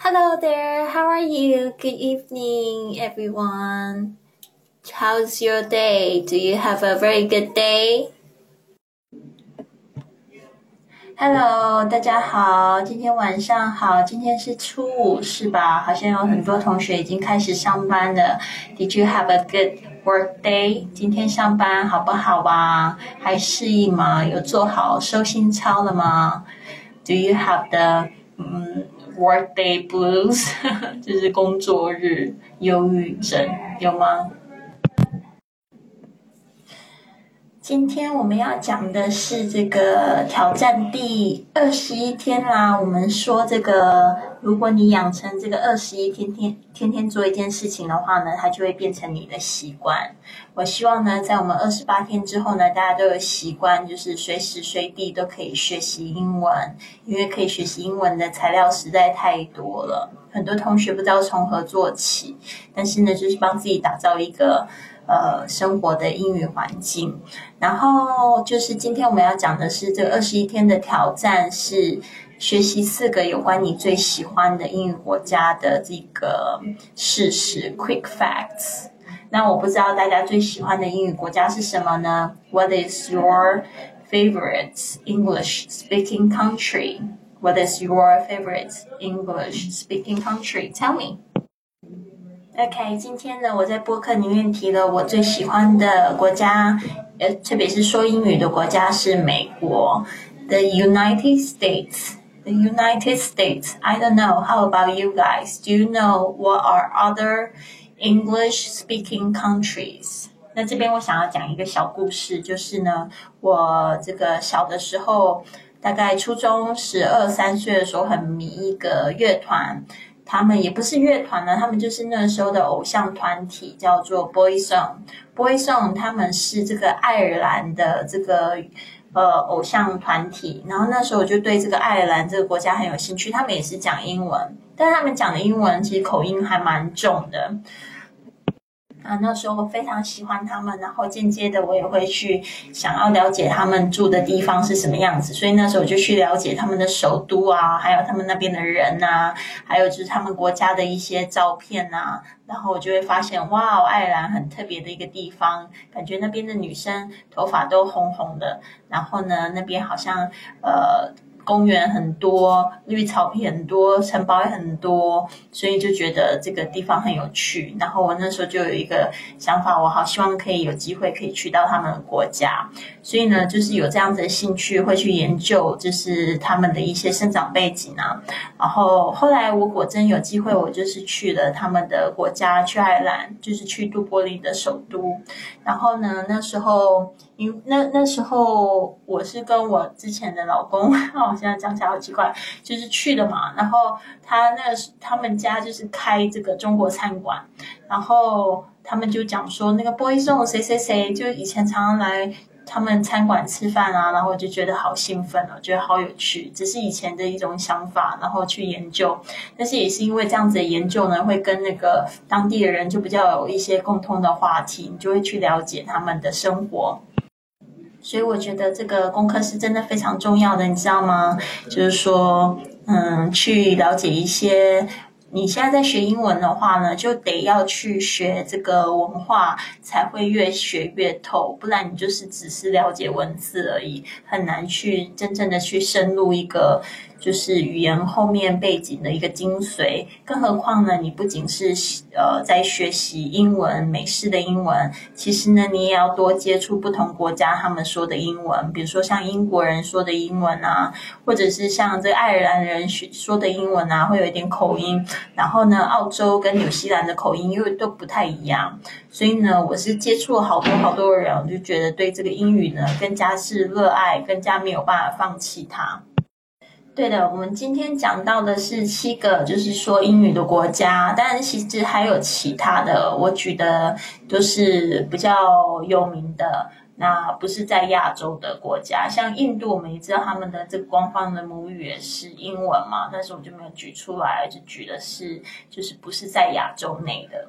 Hello there, how are you? Good evening, everyone. How's your day? Do you have a very good day? Hello，大家好，今天晚上好。今天是初五，是吧？好像有很多同学已经开始上班了。Did you have a good work day？今天上班好不好啊？还适应吗？有做好收心操了吗？Do you have the 嗯 Workday blues？就是工作日忧郁症有吗？今天我们要讲的是这个挑战第二十一天啦。我们说这个，如果你养成这个二十一天天天天做一件事情的话呢，它就会变成你的习惯。我希望呢，在我们二十八天之后呢，大家都有习惯，就是随时随地都可以学习英文，因为可以学习英文的材料实在太多了。很多同学不知道从何做起，但是呢，就是帮自己打造一个。呃，生活的英语环境，然后就是今天我们要讲的是这二十一天的挑战，是学习四个有关你最喜欢的英语国家的这个事实 （quick facts）。那我不知道大家最喜欢的英语国家是什么呢？What is your favorite English speaking country? What is your favorite English speaking country? Tell me. OK，今天呢，我在播客里面提了我最喜欢的国家，呃，特别是说英语的国家是美国，The United States。The United States. I don't know. How about you guys? Do you know what are other English-speaking countries? 那这边我想要讲一个小故事，就是呢，我这个小的时候，大概初中十二三岁的时候，很迷一个乐团。他们也不是乐团呢，他们就是那时候的偶像团体，叫做 Boyzone。Boyzone 他们是这个爱尔兰的这个呃偶像团体，然后那时候我就对这个爱尔兰这个国家很有兴趣。他们也是讲英文，但他们讲的英文其实口音还蛮重的。那时候我非常喜欢他们，然后间接的我也会去想要了解他们住的地方是什么样子，所以那时候我就去了解他们的首都啊，还有他们那边的人啊，还有就是他们国家的一些照片啊，然后我就会发现，哇，爱尔兰很特别的一个地方，感觉那边的女生头发都红红的，然后呢，那边好像呃。公园很多，绿草皮很多，城堡也很多，所以就觉得这个地方很有趣。然后我那时候就有一个想法，我好希望可以有机会可以去到他们的国家。所以呢，就是有这样子的兴趣，会去研究，就是他们的一些生长背景啊。然后后来我果真有机会，我就是去了他们的国家，去爱尔兰，就是去杜柏林的首都。然后呢，那时候。因那那时候我是跟我之前的老公，我现在讲起来好奇怪，就是去的嘛。然后他那个他们家就是开这个中国餐馆，然后他们就讲说那个 boy 送谁谁谁，就以前常常来他们餐馆吃饭啊，然后我就觉得好兴奋哦，觉得好有趣，只是以前的一种想法，然后去研究。但是也是因为这样子的研究呢，会跟那个当地的人就比较有一些共通的话题，你就会去了解他们的生活。所以我觉得这个功课是真的非常重要的，你知道吗？就是说，嗯，去了解一些。你现在在学英文的话呢，就得要去学这个文化，才会越学越透。不然你就是只是了解文字而已，很难去真正的去深入一个。就是语言后面背景的一个精髓，更何况呢？你不仅是呃在学习英文、美式的英文，其实呢，你也要多接触不同国家他们说的英文，比如说像英国人说的英文啊，或者是像这爱尔兰人学说的英文啊，会有一点口音。然后呢，澳洲跟纽西兰的口音又都不太一样，所以呢，我是接触了好多好多人，我就觉得对这个英语呢，更加是热爱，更加没有办法放弃它。对的，我们今天讲到的是七个，就是说英语的国家，当然其实还有其他的，我举的都是比较有名的，那不是在亚洲的国家，像印度，我们也知道他们的这官方的母语也是英文嘛，但是我就没有举出来，就举的是就是不是在亚洲内的，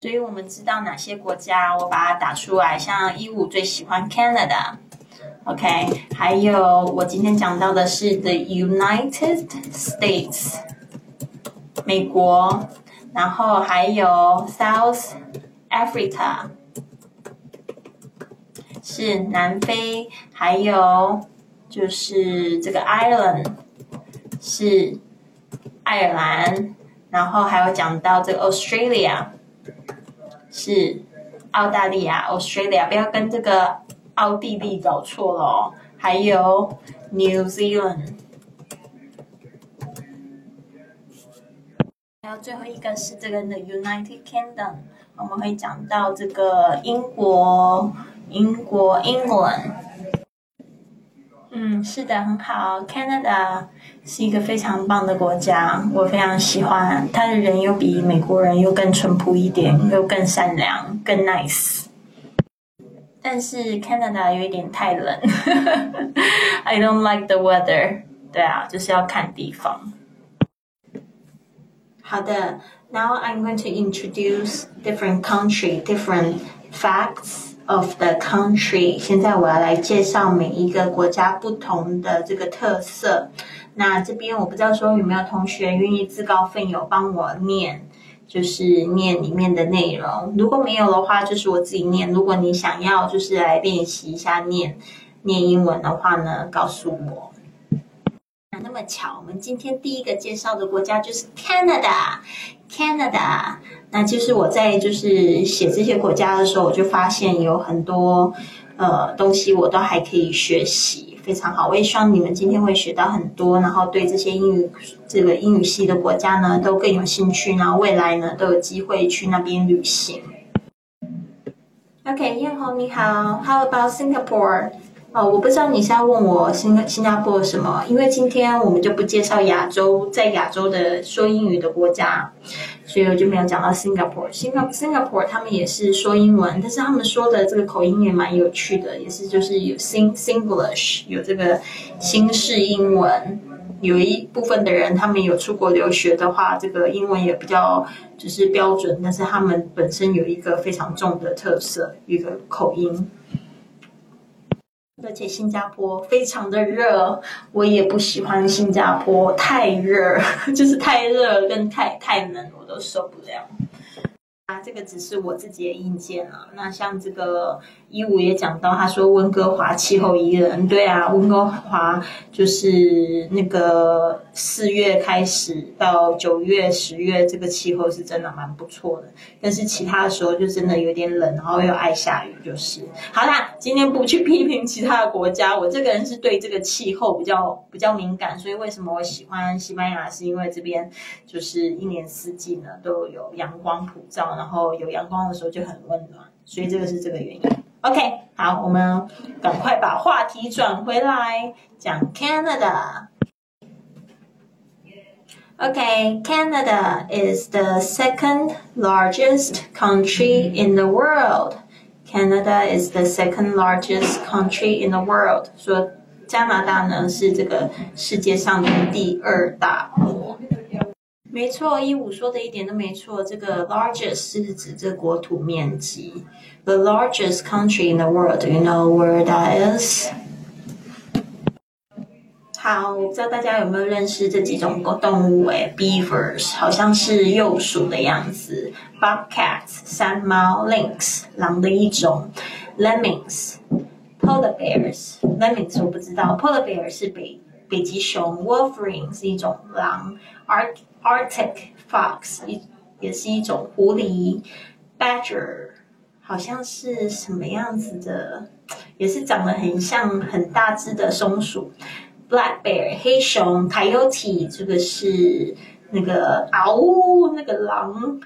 所以我们知道哪些国家，我把它打出来，像一五最喜欢 Canada。OK，还有我今天讲到的是 The United States。美国，然后还有 South Africa 是南非，还有就是这个 Ireland 是爱尔兰，然后还有讲到这个 Australia 是澳大利亚，Australia 不要跟这个奥地利搞错了哦，还有 New Zealand。还有最后一个是这个的 United Kingdom，我们会讲到这个英国，英国 England。嗯，是的，很好。Canada 是一个非常棒的国家，我非常喜欢。他的人又比美国人又更淳朴一点，又更善良，更 nice。但是 Canada 有一点太冷，I don't like the weather。对啊，就是要看地方。好的，Now I'm going to introduce different country, different facts Of the country。现在我要来介绍每一个国家不同的这个特色。那这边我不知道说有没有同学愿意自告奋勇帮我念，就是念里面的内容。如果没有的话，就是我自己念。如果你想要就是来练习一下念念英文的话呢，告诉我。那么巧，我们今天第一个介绍的国家就是 Canada，Canada。那就是我在就是写这些国家的时候，我就发现有很多呃东西我都还可以学习，非常好。我也希望你们今天会学到很多，然后对这些英语这个英语系的国家呢都更有兴趣，然后未来呢都有机会去那边旅行。OK，燕红你好，How about Singapore？哦，我不知道你是要问我新新加坡什么，因为今天我们就不介绍亚洲，在亚洲的说英语的国家，所以我就没有讲到 Singapore。Singapore Singapore 他们也是说英文，但是他们说的这个口音也蛮有趣的，也是就是有 Sing Singlish，有这个新式英文。有一部分的人他们有出国留学的话，这个英文也比较就是标准，但是他们本身有一个非常重的特色，一个口音。而且新加坡非常的热，我也不喜欢新加坡，太热，就是太热跟太太冷，我都受不了。啊，这个只是我自己的意见啊。那像这个一五也讲到，他说温哥华气候宜人，对啊，温哥华就是那个四月开始到九月、十月，这个气候是真的蛮不错的。但是其他的时候就真的有点冷，然后又爱下雨，就是。好啦，今天不去批评其他的国家，我这个人是对这个气候比较比较敏感，所以为什么我喜欢西班牙，是因为这边就是一年四季呢都有阳光普照。然后有阳光的时候就很温暖，所以这个是这个原因。OK，好，我们赶快把话题转回来讲 Canada。Okay, Canada is the second largest country in the world. Canada is the second largest country in the world. 说加拿大呢是这个世界上的第二大国。 没错，一五说的一点都没错。这个 largest 是指这国土面积，the largest country in the world. You know where that is? 好，我不知道大家有没有认识这几种动物诶 beavers 好像是鼬鼠的样子；bobcats 山猫；lynx 狼的一种；lemmings；polar bears；lemmings 我不知道，polar bears 是北北极熊；wolverine 是一种狼；arc Arctic fox 一也是一种狐狸，Badger 好像是什么样子的，也是长得很像很大只的松鼠，Black bear 黑熊，Coyote 这个是那个嗷呜那个狼，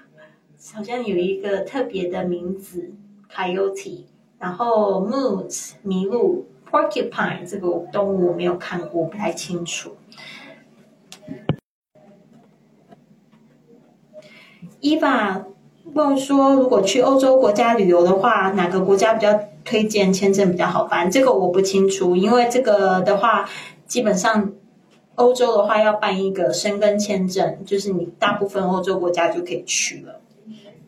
好像有一个特别的名字，Coyote，然后 Moose 麋鹿，Porcupine 这个动物我没有看过，不太清楚。伊娃问说：“如果去欧洲国家旅游的话，哪个国家比较推荐签证比较好办？”这个我不清楚，因为这个的话，基本上欧洲的话要办一个申根签证，就是你大部分欧洲国家就可以去了。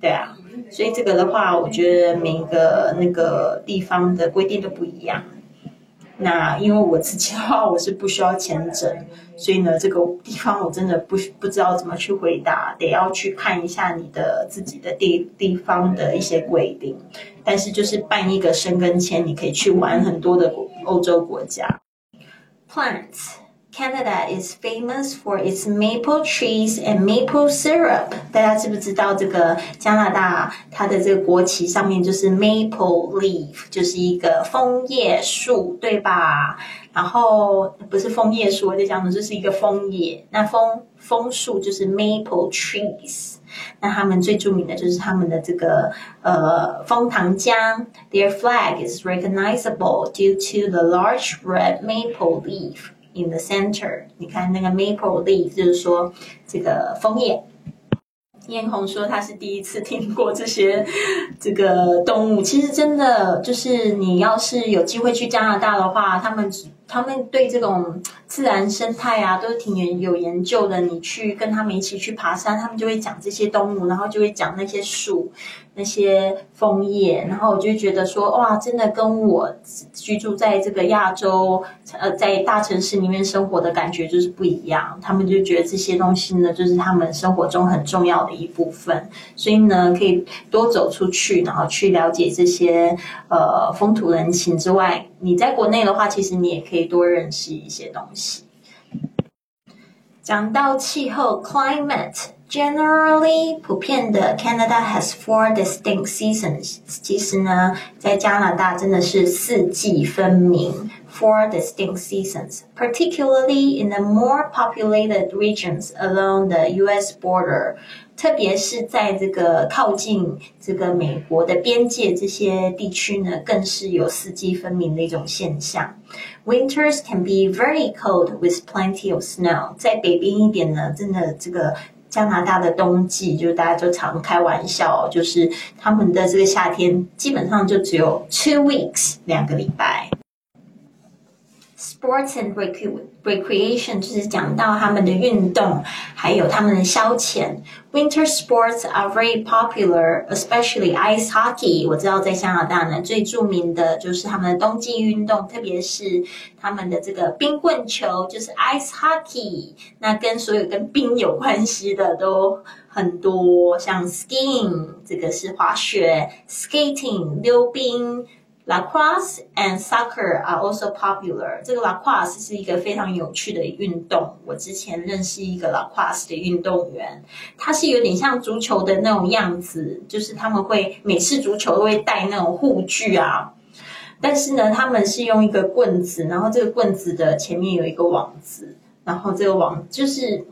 对啊，所以这个的话，我觉得每个那个地方的规定都不一样。那因为我自己的话，我是不需要签证，所以呢，这个地方我真的不不知道怎么去回答，得要去看一下你的自己的地地方的一些规定。但是就是办一个生根签，你可以去玩很多的欧洲国家。Plants. Canada is famous for its maple trees and maple syrup。大家知不知道这个加拿大它的这个国旗上面就是 maple leaf，就是一个枫叶树，对吧？然后不是枫叶树，我在讲的就是一个枫叶。那枫枫树就是 maple trees。那他们最着名的就是他们的这个呃枫糖浆。Their flag is recognizable due to the large red maple leaf。 In the center，你看那个 maple leaf，就是说这个枫叶。艳红说他是第一次听过这些这个动物，其实真的就是你要是有机会去加拿大的话，他们他们对这种自然生态啊都是挺有有研究的。你去跟他们一起去爬山，他们就会讲这些动物，然后就会讲那些树。那些枫叶，然后我就觉得说，哇，真的跟我居住在这个亚洲，呃，在大城市里面生活的感觉就是不一样。他们就觉得这些东西呢，就是他们生活中很重要的一部分，所以呢，可以多走出去，然后去了解这些呃风土人情之外，你在国内的话，其实你也可以可以多认识一些东西。讲到气候，climate。Generally，普遍的，Canada has four distinct seasons。其实呢，在加拿大真的是四季分明 ，four distinct seasons。Particularly in the more populated regions along the U.S. border，特别是在这个靠近这个美国的边界这些地区呢，更是有四季分明的一种现象。Winters can be very cold with plenty of snow。在北边一点呢，真的这个。加拿大的冬季，就大家就常开玩笑，就是他们的这个夏天基本上就只有 two weeks 两个礼拜。 Sports and recreation 就是讲到他们的运动，还有他们的消遣。Winter sports are very popular, especially ice hockey。我知道在加拿大呢，最著名的就是他们的冬季运动，特别是他们的这个冰棍球，就是 ice hockey。那跟所有跟冰有关系的都很多，像 skiing 这个是滑雪，skating 溜冰。Lacrosse and soccer are also popular。这个 lacrosse 是一个非常有趣的运动。我之前认识一个 lacrosse 的运动员，他是有点像足球的那种样子，就是他们会每次足球都会带那种护具啊。但是呢，他们是用一个棍子，然后这个棍子的前面有一个网子，然后这个网就是。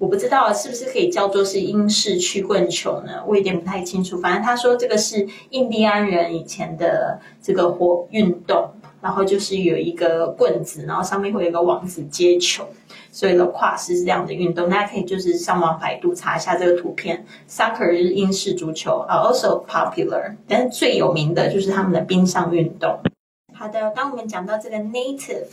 我不知道是不是可以叫做是英式曲棍球呢？我有点不太清楚。反正他说这个是印第安人以前的这个活运动，然后就是有一个棍子，然后上面会有一个网子接球，所以的跨是这样的运动。大家可以就是上网百度查一下这个图片。Soccer 是英式足球，also popular，但是最有名的就是他们的冰上运动。好的，当我们讲到这个 native。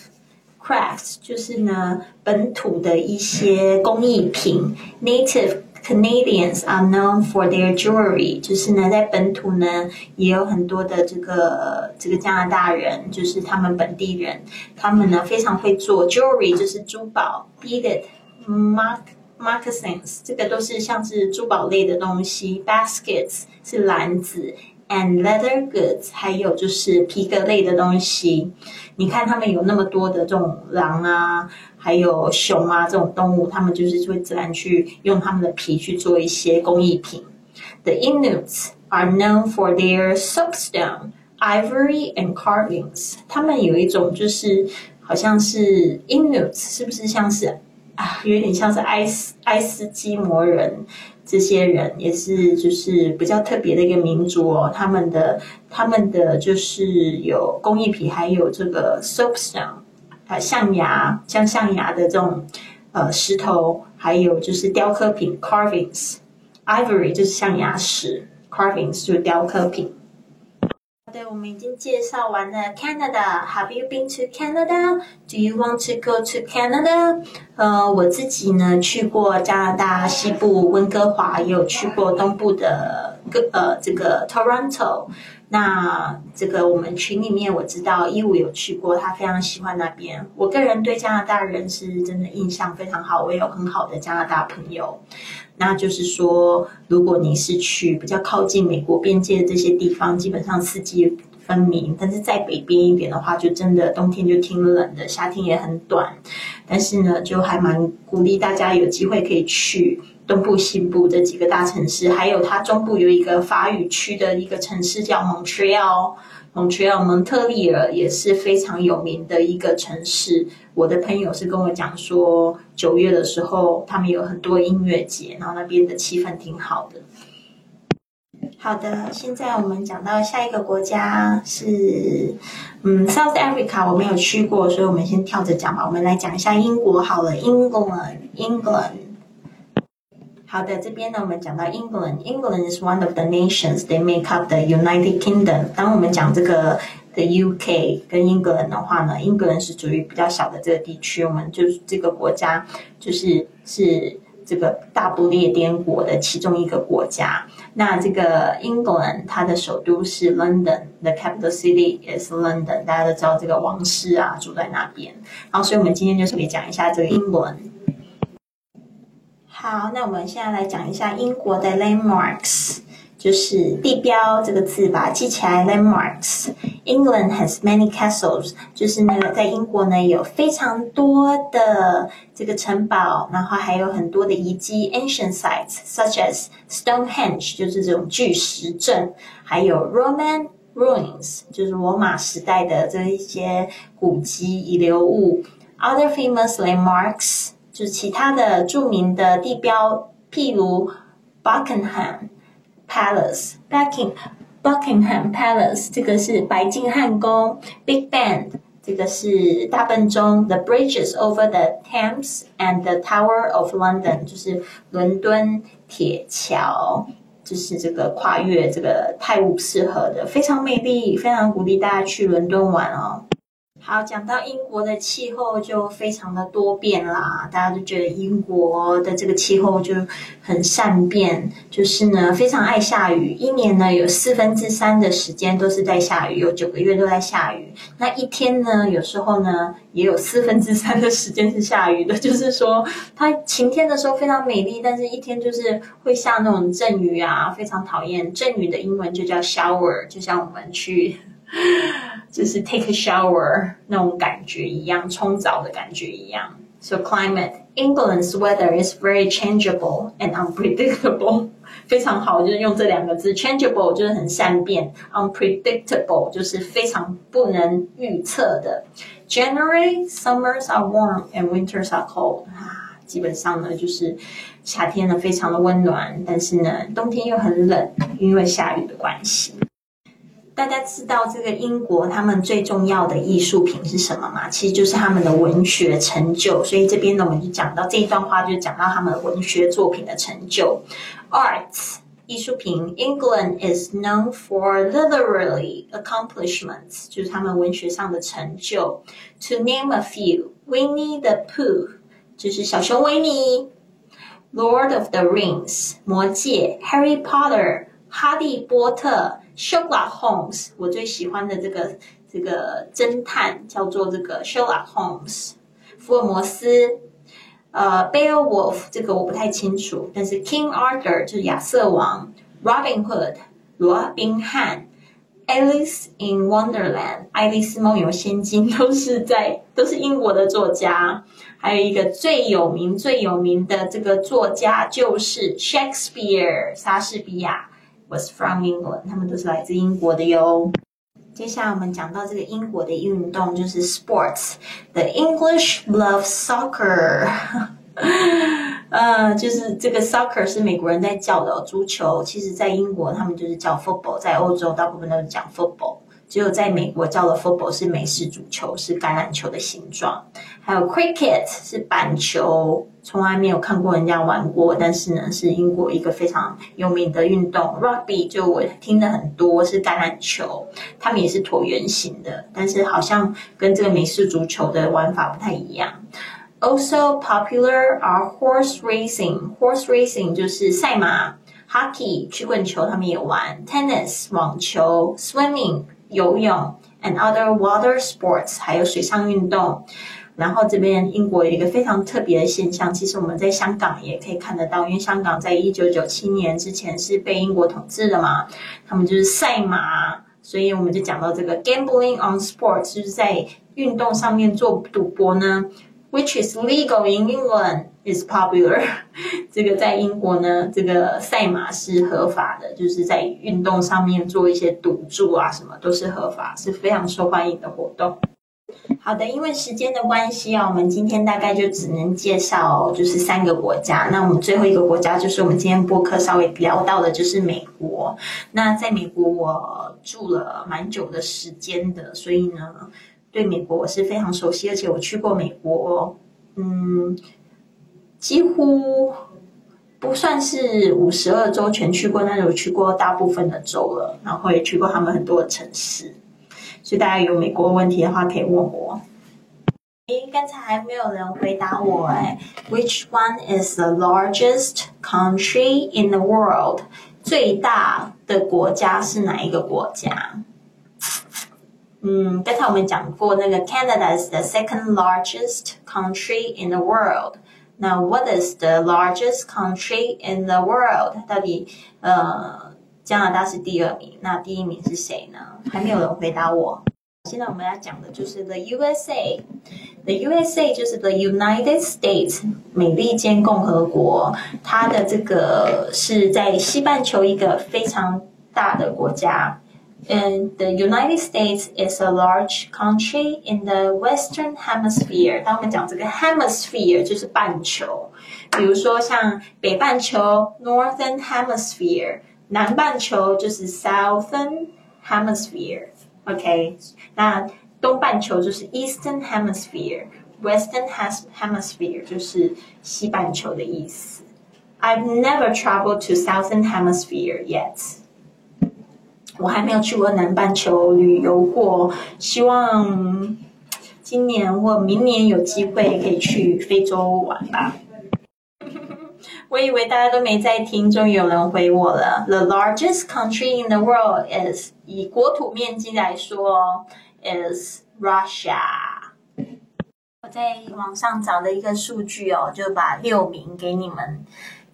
Crafts 就是呢本土的一些工艺品。Native Canadians are known for their jewelry，就是呢在本土呢也有很多的这个这个加拿大人，就是他们本地人，他们呢非常会做 jewelry，就是珠宝，beaded mark moccasins，这个都是像是珠宝类的东西。Baskets 是篮子。And leather goods，还有就是皮革类的东西。你看，他们有那么多的这种狼啊，还有熊啊这种动物，他们就是会自然去用他们的皮去做一些工艺品。The Inuits are known for their soapstone, ivory and carvings。他们有一种就是好像是 Inuits，是不是像是啊，有点像是爱斯爱斯基摩人。这些人也是，就是比较特别的一个民族哦。他们的他们的就是有工艺品，还有这个 soapstone，啊，象牙，像象牙的这种呃石头，还有就是雕刻品 carvings，ivory 就是象牙石，carvings 就是雕刻品。我们已经介绍完了 Canada。Have you been to Canada? Do you want to go to Canada? 呃，我自己呢去过加拿大西部温哥华，也有去过东部的个呃这个 Toronto。那这个我们群里面我知道一五有去过，他非常喜欢那边。我个人对加拿大人是真的印象非常好，我也有很好的加拿大朋友。那就是说，如果你是去比较靠近美国边界的这些地方，基本上四季分明。但是在北边一点的话，就真的冬天就挺冷的，夏天也很短。但是呢，就还蛮鼓励大家有机会可以去。东部、西部这几个大城市，还有它中部有一个法语区的一个城市叫 Montreal。Montreal 蒙特利尔也是非常有名的一个城市。我的朋友是跟我讲说，九月的时候他们有很多音乐节，然后那边的气氛挺好的。好的，现在我们讲到下一个国家是，嗯，South Africa，我没有去过，所以我们先跳着讲吧。我们来讲一下英国好了，England，England。好的，这边呢，我们讲到 England。England is one of the nations that make up the United Kingdom。当我们讲这个 the UK 跟 England 的话呢，England 是属于比较小的这个地区，我们就是这个国家就是是这个大不列颠国的其中一个国家。那这个 England 它的首都是 London，the capital city is London。大家都知道这个王室啊住在那边。然后，所以我们今天就特别讲一下这个 England。好，那我们现在来讲一下英国的 landmarks，就是地标这个字吧，记起来 landmarks。England has many castles，就是呢，在英国呢有非常多的这个城堡，然后还有很多的遗迹 ancient sites，such as Stonehenge，就是这种巨石阵，还有 Roman ruins，就是罗马时代的这一些古迹遗留物。Other famous landmarks。就是其他的著名的地标，譬如 Buckingham Palace，Bucking Buckingham Palace 这个是白金汉宫，Big Ben 这个是大笨钟，The bridges over the Thames and the Tower of London 就是伦敦铁桥，就是这个跨越这个泰晤士河的，非常美丽，非常鼓励大家去伦敦玩哦。好，讲到英国的气候就非常的多变啦，大家都觉得英国的这个气候就很善变，就是呢非常爱下雨，一年呢有四分之三的时间都是在下雨，有九个月都在下雨。那一天呢，有时候呢也有四分之三的时间是下雨的，就是说它晴天的时候非常美丽，但是一天就是会下那种阵雨啊，非常讨厌。阵雨的英文就叫 shower，就像我们去。就是 take a shower 那种感觉一样，冲澡的感觉一样。So climate England's weather is very changeable and unpredictable，非常好，就是用这两个字，changeable 就是很善变，unpredictable 就是非常不能预测的。Generally, summers are warm and winters are cold。啊，基本上呢，就是夏天呢非常的温暖，但是呢冬天又很冷，因为下雨的关系。大家知道这个英国他们最重要的艺术品是什么吗？其实就是他们的文学成就。所以这边呢，我们就讲到这一段话，就讲到他们文学作品的成就。Arts 艺术品，England is known for literary accomplishments，就是他们文学上的成就。To name a few，Winnie the Pooh，就是小熊维尼；Lord of the Rings，魔戒；Harry Potter，哈利波特。Sherlock Holmes，我最喜欢的这个这个侦探叫做这个 Sherlock Holmes，福尔摩斯。呃，Beowulf 这个我不太清楚，但是 King Arthur 就是亚瑟王，Robin Hood 罗宾汉，Alice in Wonderland 爱丽丝梦游仙境都是在都是英国的作家。还有一个最有名最有名的这个作家就是 Shakespeare 莎士比亚。Was from England，他们都是来自英国的哟。接下来我们讲到这个英国的运动就是 sports。The English love soccer，呃，就是这个 soccer 是美国人在叫的足球，其实在英国他们就是叫 football，在欧洲大部分都是讲 football。只有在美国叫的 football 是美式足球，是橄榄球的形状。还有 cricket 是板球，从来没有看过人家玩过，但是呢是英国一个非常有名的运动。rugby 就我听的很多是橄榄球，他们也是椭圆形的，但是好像跟这个美式足球的玩法不太一样。Also popular are horse racing，horse racing 就是赛马。hockey 曲棍球他们也玩，tennis 网球，swimming 游泳，and other water sports 还有水上运动。然后这边英国有一个非常特别的现象，其实我们在香港也可以看得到，因为香港在一九九七年之前是被英国统治的嘛，他们就是赛马，所以我们就讲到这个 gambling on sports，就是在运动上面做赌博呢，which is legal in England is popular。这个在英国呢，这个赛马是合法的，就是在运动上面做一些赌注啊，什么都是合法，是非常受欢迎的活动。好的，因为时间的关系啊，我们今天大概就只能介绍就是三个国家。那我们最后一个国家就是我们今天播客稍微聊到的，就是美国。那在美国我住了蛮久的时间的，所以呢，对美国我是非常熟悉，而且我去过美国，嗯，几乎不算是五十二州全去过，但是我去过大部分的州了，然后也去过他们很多的城市。所以大家有美国问题的话，可以问我。诶，刚才还没有人回答我哎。Which one is the largest country in the world？最大的国家是哪一个国家？嗯，刚才我们讲过，那个 Canada is the second largest country in the world。那 What is the largest country in the world？到底呃？加拿大是第二名，那第一名是谁呢？还没有人回答我。现在我们要讲的就是 The USA。The USA 就是 The United States，美利坚共和国。它的这个是在西半球一个非常大的国家。嗯，The United States is a large country in the Western Hemisphere。当我们讲这个 Hemisphere 就是半球，比如说像北半球 Northern Hemisphere。南半球就是 Southern Hemisphere，OK，那东半球就是 Eastern Hemisphere，Western Hemisphere 就是西半球的意思。I've never traveled to Southern Hemisphere yet， 我还没有去过南半球旅游过，希望今年或明年有机会可以去非洲玩吧。我以为大家都没在听，终于有人回我了。The largest country in the world is 以国土面积来说，is Russia。我在网上找了一个数据哦，就把六名给你们。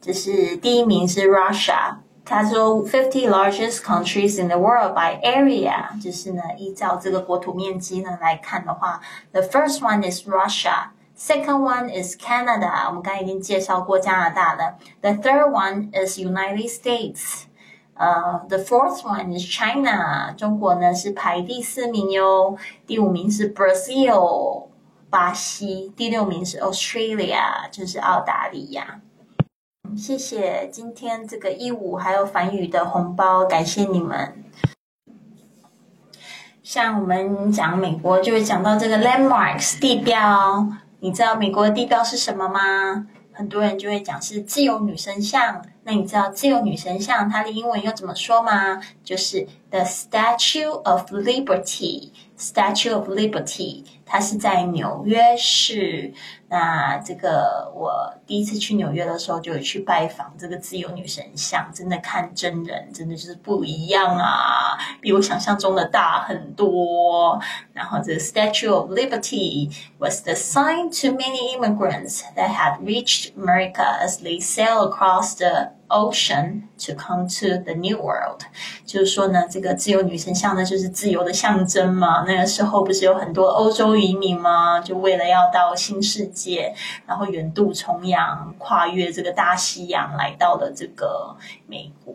就是第一名是 Russia，他说 fifty largest countries in the world by area，就是呢依照这个国土面积呢来看的话，the first one is Russia。Second one is Canada，我们刚才已经介绍过加拿大了。The third one is United States，呃、uh,，The fourth one is China，中国呢是排第四名哟。第五名是 Brazil，巴西。第六名是 Australia，就是澳大利亚。 谢谢今天这个一五还有梵语的红包，感谢你们。像我们讲美国，就会讲到这个 landmarks 地标。你知道美国的地标是什么吗？很多人就会讲是自由女神像。那你知道自由女神像它的英文又怎么说吗？就是 The Statue of Liberty。Statue of Liberty，它是在纽约市。那这个我第一次去纽约的时候，就有去拜访这个自由女神像，真的看真人，真的就是不一样啊，比我想象中的大很多。然后这个 Statue of Liberty was the sign to many immigrants that had reached America as they sail across the ocean to come to the New World。就是说呢，这个自由女神像呢，就是自由的象征嘛。那个时候不是有很多欧洲移民吗？就为了要到新世界。界，然后远渡重洋，跨越这个大西洋，来到了这个美国。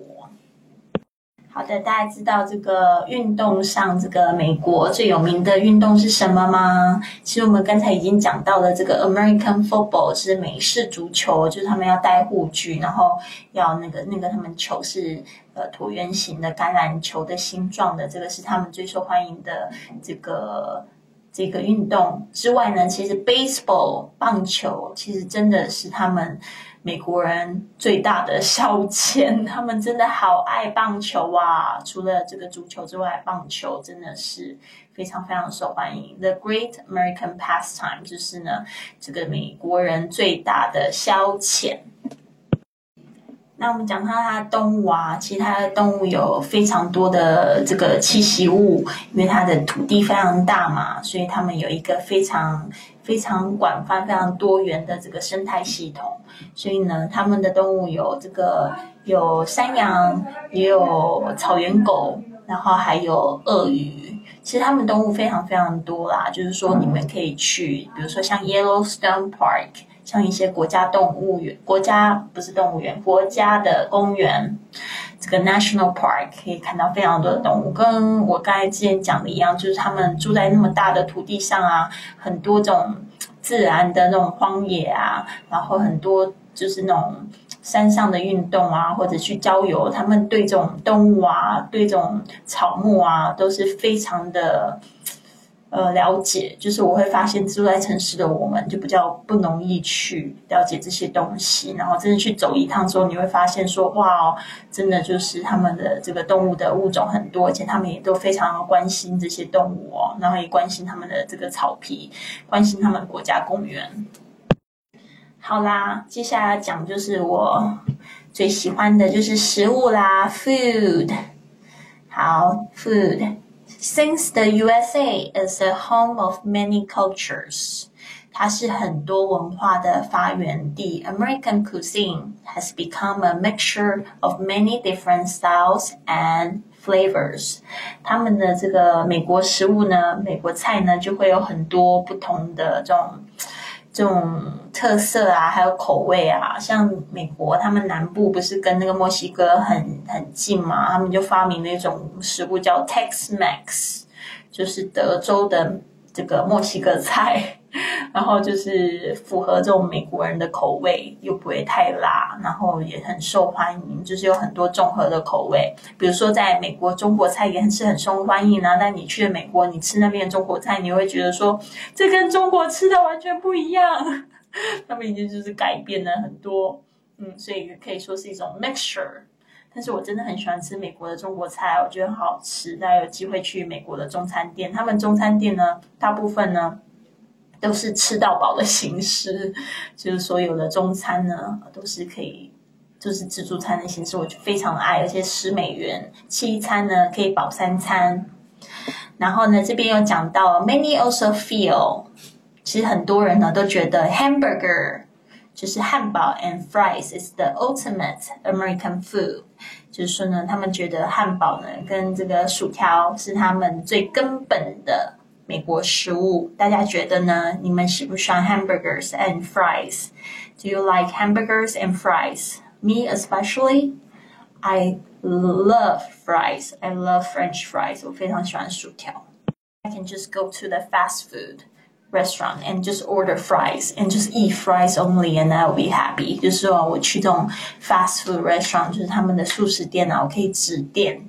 好的，大家知道这个运动上，这个美国最有名的运动是什么吗？其实我们刚才已经讲到了，这个 American football 是美式足球，就是他们要戴护具，然后要那个那个他们球是呃椭圆形的橄榄球的形状的，这个是他们最受欢迎的这个。这个运动之外呢，其实 baseball 棒球其实真的是他们美国人最大的消遣。他们真的好爱棒球啊！除了这个足球之外，棒球真的是非常非常受欢迎。The Great American Pastime 就是呢，这个美国人最大的消遣。那我们讲到它的动物啊，其实它的动物有非常多的这个栖息物，因为它的土地非常大嘛，所以它们有一个非常非常广泛、非常多元的这个生态系统。所以呢，它们的动物有这个有山羊，也有草原狗，然后还有鳄鱼。其实它们动物非常非常多啦，就是说你们可以去，比如说像 Yellowstone Park。像一些国家动物园，国家不是动物园，国家的公园，这个 national park 可以看到非常多的动物。跟我刚才之前讲的一样，就是他们住在那么大的土地上啊，很多种自然的那种荒野啊，然后很多就是那种山上的运动啊，或者去郊游，他们对这种动物啊，对这种草木啊，都是非常的。呃，了解就是我会发现住在城市的我们就比较不容易去了解这些东西，然后真的去走一趟之后，你会发现说哇，真的就是他们的这个动物的物种很多，而且他们也都非常关心这些动物哦，然后也关心他们的这个草皮，关心他们国家公园。好啦，接下来讲就是我最喜欢的就是食物啦，food。好，food。Since the USA is a home of many cultures，它是很多文化的发源地。American cuisine has become a mixture of many different styles and flavors。他们的这个美国食物呢，美国菜呢，就会有很多不同的这种。 这种特色啊，还有口味啊，像美国他们南部不是跟那个墨西哥很很近嘛，他们就发明了一种食物叫 Tex-Mex，就是德州的这个墨西哥菜。然后就是符合这种美国人的口味，又不会太辣，然后也很受欢迎，就是有很多综合的口味。比如说，在美国中国菜也很是很受欢迎啊。但你去了美国，你吃那边的中国菜，你会觉得说这跟中国吃的完全不一样。他们已经就是改变了很多，嗯，所以可以说是一种 mixture。但是我真的很喜欢吃美国的中国菜，我觉得很好吃。大家有机会去美国的中餐店，他们中餐店呢，大部分呢。都是吃到饱的形式，就是所有的中餐呢，都是可以，就是自助餐的形式，我就非常爱，而且十美元，七餐呢可以饱三餐。然后呢，这边有讲到，many also feel，其实很多人呢都觉得 hamburger 就是汉堡 and fries is the ultimate American food，就是说呢，他们觉得汉堡呢跟这个薯条是他们最根本的。美国食物，大家觉得呢？你们喜不喜欢 hamburgers and fries? Do you like hamburgers and fries? Me especially, I love fries. I love French fries. 我非常喜欢薯条。I can just go to the fast food restaurant and just order fries and just eat fries only and I'll be happy. 就是说我去这种 fast food restaurant，就是他们的素食店啊，我可以只点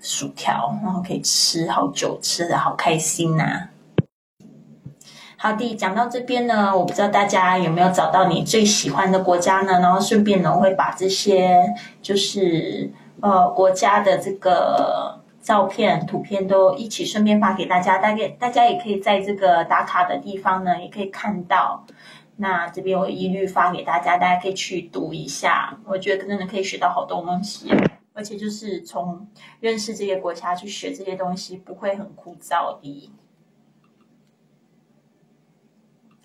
薯条，然后可以吃好久，吃的好开心呐！好的，讲到这边呢，我不知道大家有没有找到你最喜欢的国家呢？然后顺便呢，我会把这些就是呃国家的这个照片、图片都一起顺便发给大家。大概大家也可以在这个打卡的地方呢，也可以看到。那这边我一律发给大家，大家可以去读一下。我觉得真的可以学到好多东西。而且就是从认识这些国家去学这些东西，不会很枯燥的。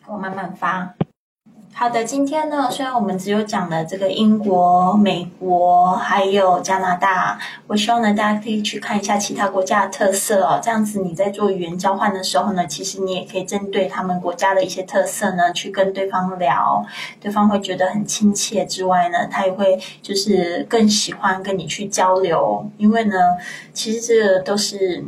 我慢慢发。好的，今天呢，虽然我们只有讲了这个英国、美国还有加拿大，我希望呢大家可以去看一下其他国家的特色哦。这样子你在做语言交换的时候呢，其实你也可以针对他们国家的一些特色呢，去跟对方聊，对方会觉得很亲切之外呢，他也会就是更喜欢跟你去交流，因为呢，其实这个都是。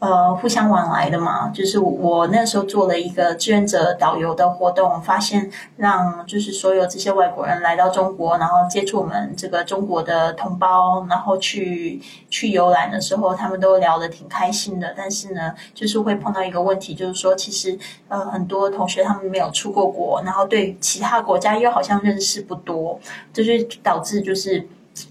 呃，互相往来的嘛，就是我那时候做了一个志愿者导游的活动，发现让就是所有这些外国人来到中国，然后接触我们这个中国的同胞，然后去去游览的时候，他们都聊得挺开心的。但是呢，就是会碰到一个问题，就是说其实呃很多同学他们没有出过国，然后对其他国家又好像认识不多，就是导致就是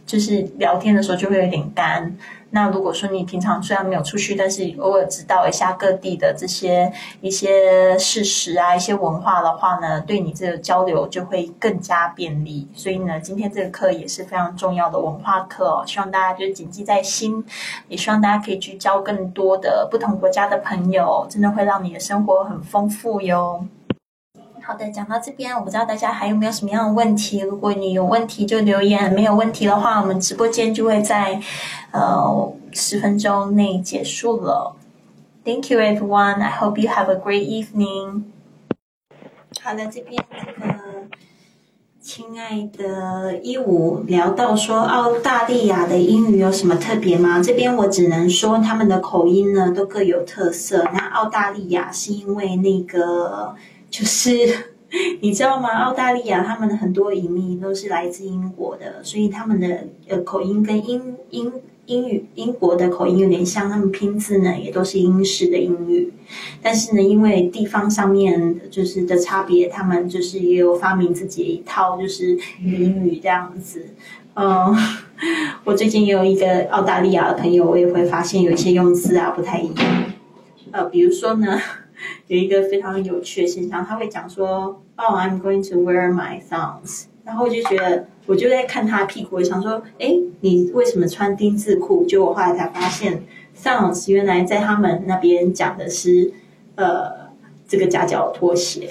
就是聊天的时候就会有点干。那如果说你平常虽然没有出去，但是偶尔知道一下各地的这些一些事实啊、一些文化的话呢，对你这个交流就会更加便利。所以呢，今天这个课也是非常重要的文化课哦，希望大家就谨记在心，也希望大家可以去交更多的不同国家的朋友，真的会让你的生活很丰富哟。好的，讲到这边，我不知道大家还有没有什么样的问题。如果你有问题就留言，没有问题的话，我们直播间就会在呃十分钟内结束了。Thank you, everyone. I hope you have a great evening. 好了，这边这个亲爱的一五聊到说澳大利亚的英语有什么特别吗？这边我只能说他们的口音呢都各有特色。那澳大利亚是因为那个。就是 你知道吗？澳大利亚他们的很多移民都是来自英国的，所以他们的呃口音跟英英英语英国的口音有点像，他们拼字呢也都是英式的英语。但是呢，因为地方上面就是的差别，他们就是也有发明自己一套就是俚语这样子。嗯，我最近也有一个澳大利亚的朋友，我也会发现有一些用字啊不太一样。呃，比如说呢。有一个非常有趣的现象，他会讲说：“哦，I'm going to wear my thongs。”然后我就觉得，我就在看他屁股，我想说：“哎，你为什么穿丁字裤？”就我后来才发现上老师原来在他们那边讲的是呃这个夹脚拖鞋。